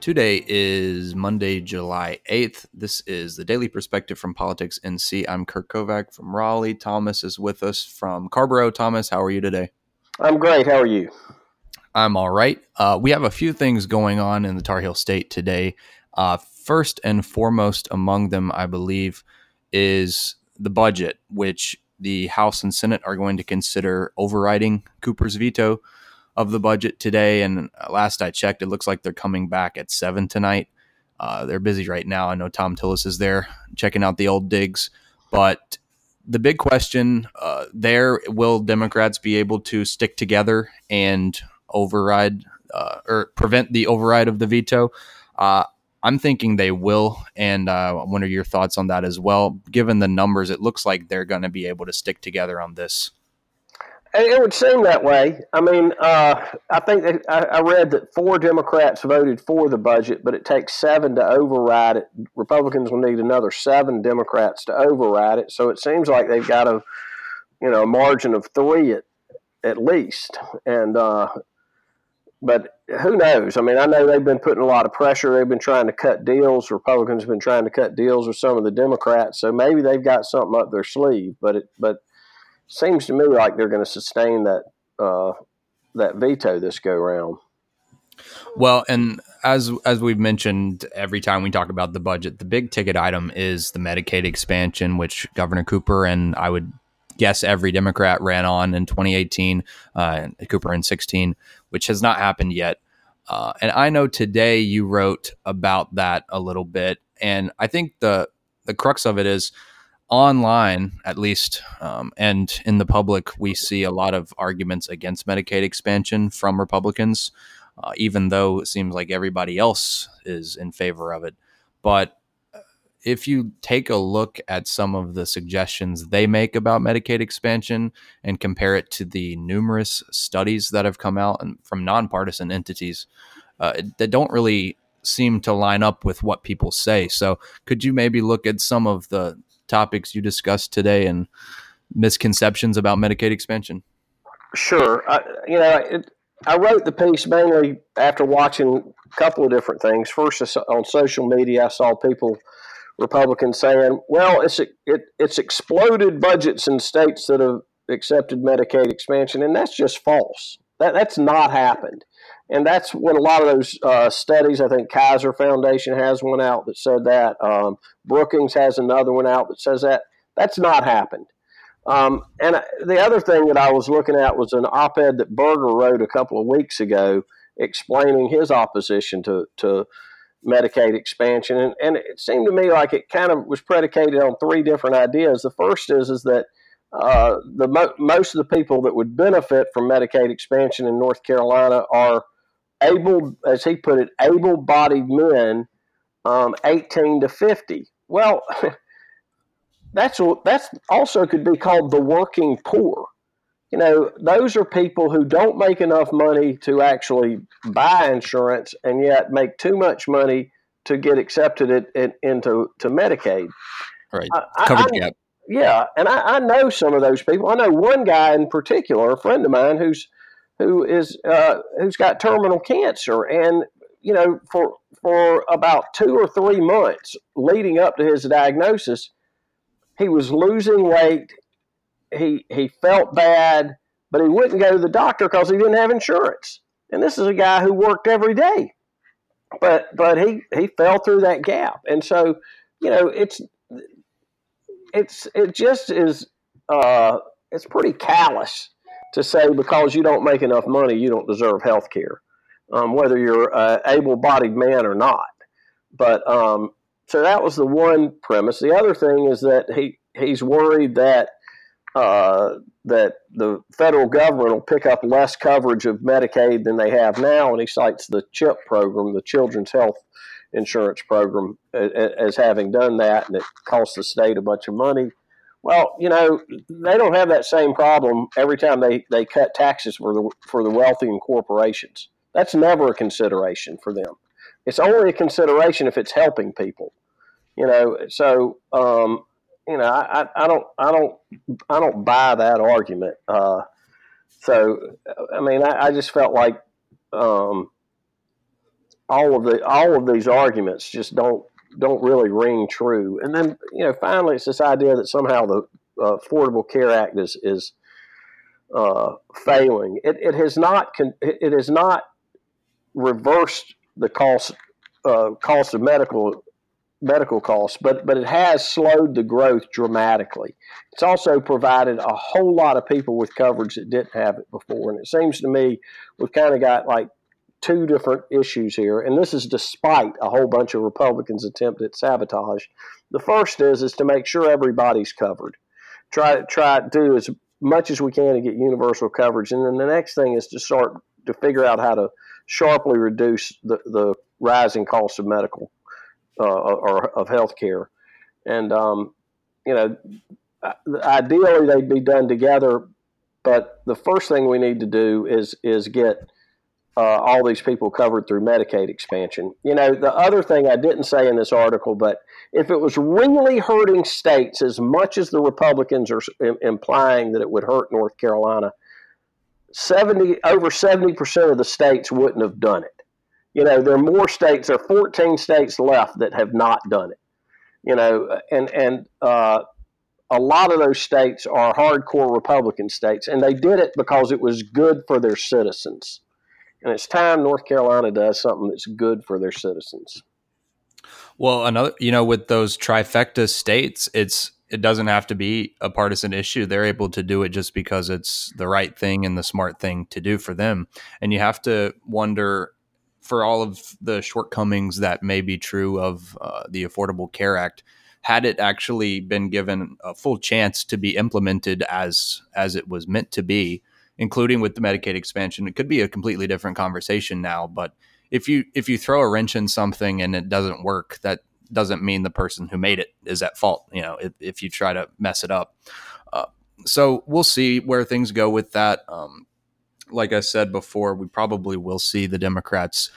Today is Monday, July 8th. This is the Daily Perspective from Politics NC. I'm Kirk Kovac from Raleigh. Thomas is with us from Carrboro. Thomas, how are you today? I'm great. How are you? I'm all right. Uh, we have a few things going on in the Tar Heel State today. Uh, first and foremost among them, I believe, is the budget, which the House and Senate are going to consider overriding Cooper's veto of the budget today. And last I checked, it looks like they're coming back at seven tonight. Uh, they're busy right now. I know Thom Tillis is there checking out the old digs, but the big question uh, there will Democrats be able to stick together and override uh, or prevent the override of the veto? Uh, I'm thinking they will, and uh, I wonder your thoughts on that as well. Given the numbers, it looks like they're going to be able to stick together on this. It would seem that way. I mean, uh, I think that I, I, read that four Democrats voted for the budget, but it takes seven to override it. Republicans will need another seven Democrats to override it. So it seems like they've got a, you know, a margin of three at at least. And uh, but who knows? I mean, I know they've been putting a lot of pressure. They've been trying to cut deals. Republicans have been trying to cut deals with some of the Democrats. So maybe they've got something up their sleeve. But it, but seems to me like they're going to sustain that uh, that veto this go round. Well, and as as we've mentioned every time we talk about the budget, the big ticket item is the Medicaid expansion, which Governor Cooper and I would guess every Democrat ran on in 2018, uh, Cooper in 16, which has not happened yet. Uh, and I know today you wrote about that a little bit, and I think the the crux of it is online, at least, um, and in the public, we see a lot of arguments against Medicaid expansion from Republicans, uh, even though it seems like everybody else is in favor of it. But uh, if you take a look at some of the suggestions they make about Medicaid expansion and compare it to the numerous studies that have come out and from nonpartisan entities uh, that don't really seem to line up with what people say. So, could you maybe look at some of the topics you discussed today and misconceptions about Medicaid expansion? Sure. I, you know, it, I wrote the piece mainly after watching a couple of different things. First, on social media, I saw people, Republicans, saying, "Well, it's it, it's exploded budgets in states that have accepted Medicaid expansion," and that's just false. That that's not happened. And that's what a lot of those uh, studies, I think Kaiser Foundation has one out that said that. Um, Brookings has another one out that says that. That's not happened. Um, and the other thing that I was looking at was an op ed that Berger wrote a couple of weeks ago explaining his opposition to, to Medicaid expansion. And, and it seemed to me like it kind of was predicated on three different ideas. The first is, is that uh, the mo- most of the people that would benefit from Medicaid expansion in North Carolina are able, as he put it, able-bodied men, um, 18 to 50. Well, that's that's also could be called the working poor. You know, those are people who don't make enough money to actually buy insurance, and yet make too much money to get accepted it, it into to Medicaid. Right, covered gap. Yeah, and I, I know some of those people. I know one guy in particular, a friend of mine, who's who is uh, who's got terminal cancer, and you know for for about two or three months leading up to his diagnosis, he was losing weight. He he felt bad, but he wouldn't go to the doctor because he didn't have insurance. And this is a guy who worked every day, but but he he fell through that gap, and so you know it's it's it just is uh, it's pretty callous to say because you don't make enough money, you don't deserve health care, um, whether you're an able bodied man or not. But um, so that was the one premise. The other thing is that he, he's worried that uh, that the federal government will pick up less coverage of Medicaid than they have now, and he cites the CHIP program, the Children's Health Insurance Program, as having done that, and it costs the state a bunch of money. Well, you know, they don't have that same problem every time they, they cut taxes for the for the wealthy and corporations. That's never a consideration for them. It's only a consideration if it's helping people. You know, so um, you know, I, I, don't I don't I don't buy that argument. Uh, so I mean, I, I just felt like um, all of the all of these arguments just don't don't really ring true. And then you know finally it's this idea that somehow the uh, Affordable Care Act is is uh, failing. It, it has not it has not reversed the cost uh, cost of medical medical costs, but but it has slowed the growth dramatically. It's also provided a whole lot of people with coverage that didn't have it before, and it seems to me we've kind of got like two different issues here, and this is despite a whole bunch of Republicans' attempt at sabotage. The first is is to make sure everybody's covered. Try try to do as much as we can to get universal coverage, and then the next thing is to start to figure out how to sharply reduce the, the rising cost of medical uh, or of health care. And, um, you know, ideally they'd be done together, but the first thing we need to do is, is get uh, all these people covered through Medicaid expansion. You know, the other thing I didn't say in this article, but if it was really hurting states as much as the Republicans are implying that it would hurt North Carolina, 70 over 70% of the states wouldn't have done it you know, there are more states. There are 14 states left that have not done it. You know, and and uh, a lot of those states are hardcore Republican states, and they did it because it was good for their citizens. And it's time North Carolina does something that's good for their citizens. Well, another, you know, with those trifecta states, it's it doesn't have to be a partisan issue. They're able to do it just because it's the right thing and the smart thing to do for them. And you have to wonder for all of the shortcomings that may be true of uh, the Affordable Care Act, had it actually been given a full chance to be implemented as as it was meant to be, including with the Medicaid expansion, it could be a completely different conversation now. But if you if you throw a wrench in something and it doesn't work, that doesn't mean the person who made it is at fault. You know, if, if you try to mess it up. Uh, so we'll see where things go with that. Um, like I said before, we probably will see the Democrats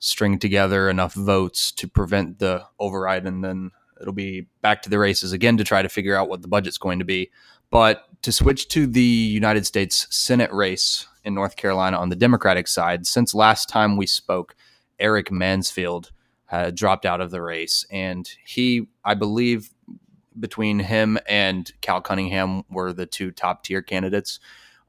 string together enough votes to prevent the override, and then it'll be back to the races again to try to figure out what the budget's going to be. But to switch to the United States Senate race in North Carolina on the Democratic side, since last time we spoke, Eric Mansfield had dropped out of the race, and he, I believe, between him and Cal Cunningham were the two top tier candidates.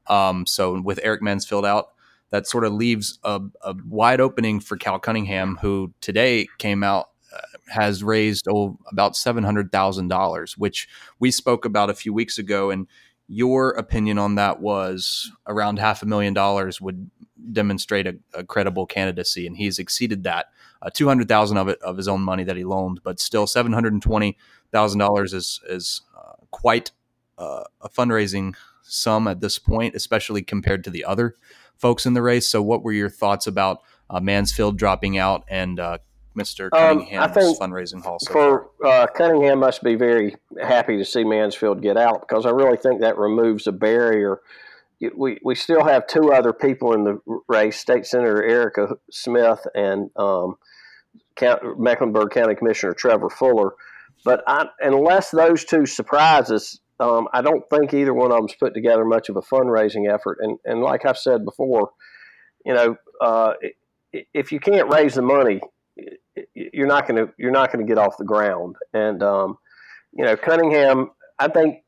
Um, so with Eric Mansfield out, that sort of leaves a, a wide opening for Cal Cunningham, who today came out uh, has raised oh, about seven hundred thousand dollars, which we spoke about a few weeks ago, and your opinion on that was around half a million dollars would demonstrate a, a credible candidacy, and he's exceeded that. Uh, Two hundred thousand of it of his own money that he loaned, but still seven hundred and twenty thousand dollars is is uh, quite uh, a fundraising sum at this point, especially compared to the other folks in the race. So, what were your thoughts about uh, Mansfield dropping out and uh, Mr. Cunningham's um, fundraising haul? So for uh, Cunningham, must be very happy to see Mansfield get out because I really think that removes a barrier. We, we still have two other people in the race: State Senator Erica Smith and um, Mecklenburg County Commissioner Trevor Fuller. But I, unless those two surprises, um, I don't think either one of them's put together much of a fundraising effort. And and like I've said before, you know, uh, if you can't raise the money, you're not going to you're not going to get off the ground. And um, you know, Cunningham, I think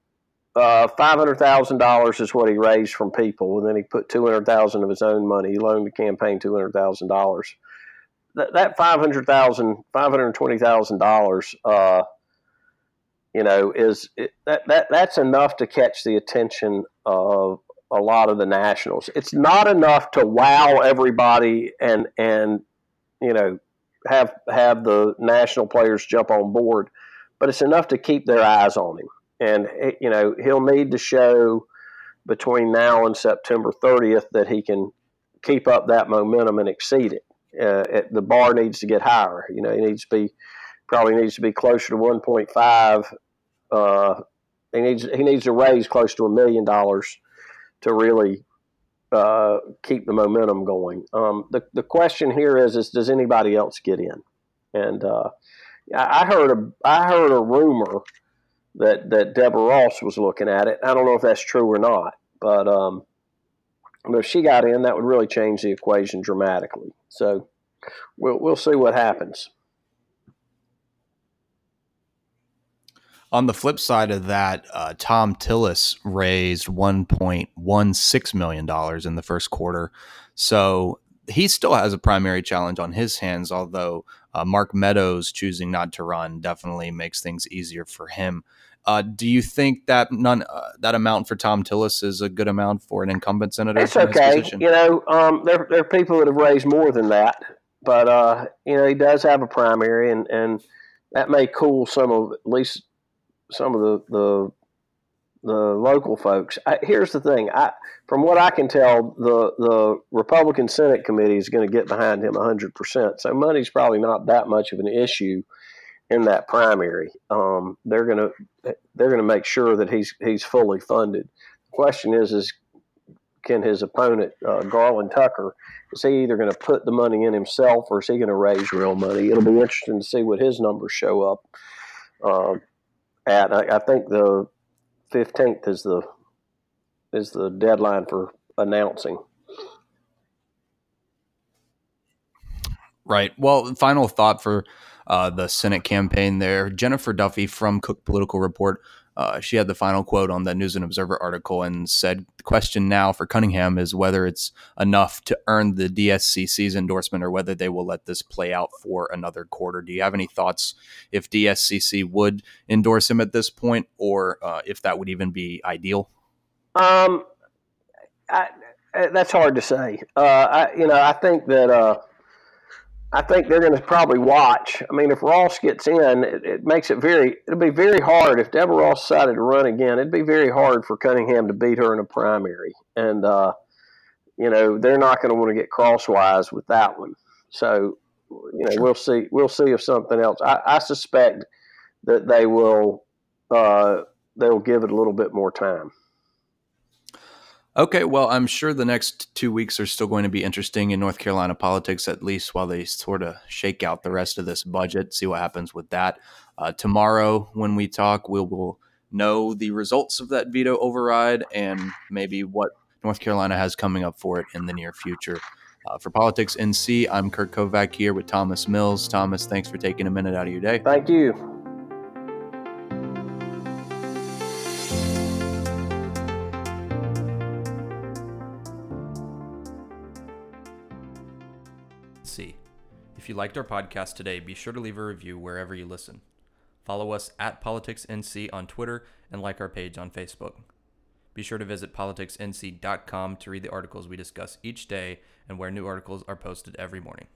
uh, five hundred thousand dollars is what he raised from people, and then he put two hundred thousand of his own money. He loaned the campaign two hundred thousand dollars. That that five hundred thousand, five hundred twenty thousand uh, dollars you know, is it, that, that that's enough to catch the attention of a lot of the nationals. It's not enough to wow everybody and and you know have have the national players jump on board, but it's enough to keep their eyes on him. And you know he'll need to show between now and September 30th that he can keep up that momentum and exceed it. Uh, it the bar needs to get higher. You know, he needs to be probably needs to be closer to 1.5 uh, he needs he needs to raise close to a million dollars to really uh, keep the momentum going. Um, the the question here is is does anybody else get in? And uh, I heard a I heard a rumor that that Deborah Ross was looking at it. I don't know if that's true or not, but um, if she got in, that would really change the equation dramatically. So we'll we'll see what happens. On the flip side of that, uh, Thom Tillis raised $1.16 million in the first quarter. So he still has a primary challenge on his hands, although uh, Mark Meadows choosing not to run definitely makes things easier for him. Uh, do you think that none uh, that amount for Thom Tillis is a good amount for an incumbent senator? It's okay. You know, um, there, there are people that have raised more than that, but uh, you know he does have a primary, and, and that may cool some of at least some of the the, the local folks. I, here's the thing: I, from what I can tell, the the Republican Senate committee is going to get behind him 100 percent. So money's probably not that much of an issue in that primary. Um, they're going to they're to make sure that he's he's fully funded. The question is is can his opponent uh, Garland Tucker is he either going to put the money in himself or is he going to raise real money? It'll be interesting to see what his numbers show up. Um, at. I, I think the fifteenth is the is the deadline for announcing. Right. Well, final thought for uh, the Senate campaign there. Jennifer Duffy from Cook Political Report uh, she had the final quote on the News and Observer article and said, The question now for Cunningham is whether it's enough to earn the DSCC's endorsement or whether they will let this play out for another quarter. Do you have any thoughts if DSCC would endorse him at this point or uh, if that would even be ideal? Um, I, that's hard to say. Uh, I, you know, I think that uh, I think they're going to probably watch. I mean, if Ross gets in, it, it, makes it very. It'll be very hard if Deborah Ross decided to run again. It'd be very hard for Cunningham to beat her in a primary, and uh, you know they're not going to want to get crosswise with that one. So, you know, sure. we'll see. We'll see if something else. I, I suspect that they will. Uh, they will give it a little bit more time. Okay, well, I'm sure the next two weeks are still going to be interesting in North Carolina politics, at least while they sort of shake out the rest of this budget, see what happens with that. Uh, tomorrow, when we talk, we will know the results of that veto override and maybe what North Carolina has coming up for it in the near future. Uh, for Politics NC, I'm Kurt Kovac here with Thomas Mills. Thomas, thanks for taking a minute out of your day. Thank you. If you liked our podcast today, be sure to leave a review wherever you listen. Follow us at PoliticsNC on Twitter and like our page on Facebook. Be sure to visit politicsnc.com to read the articles we discuss each day and where new articles are posted every morning.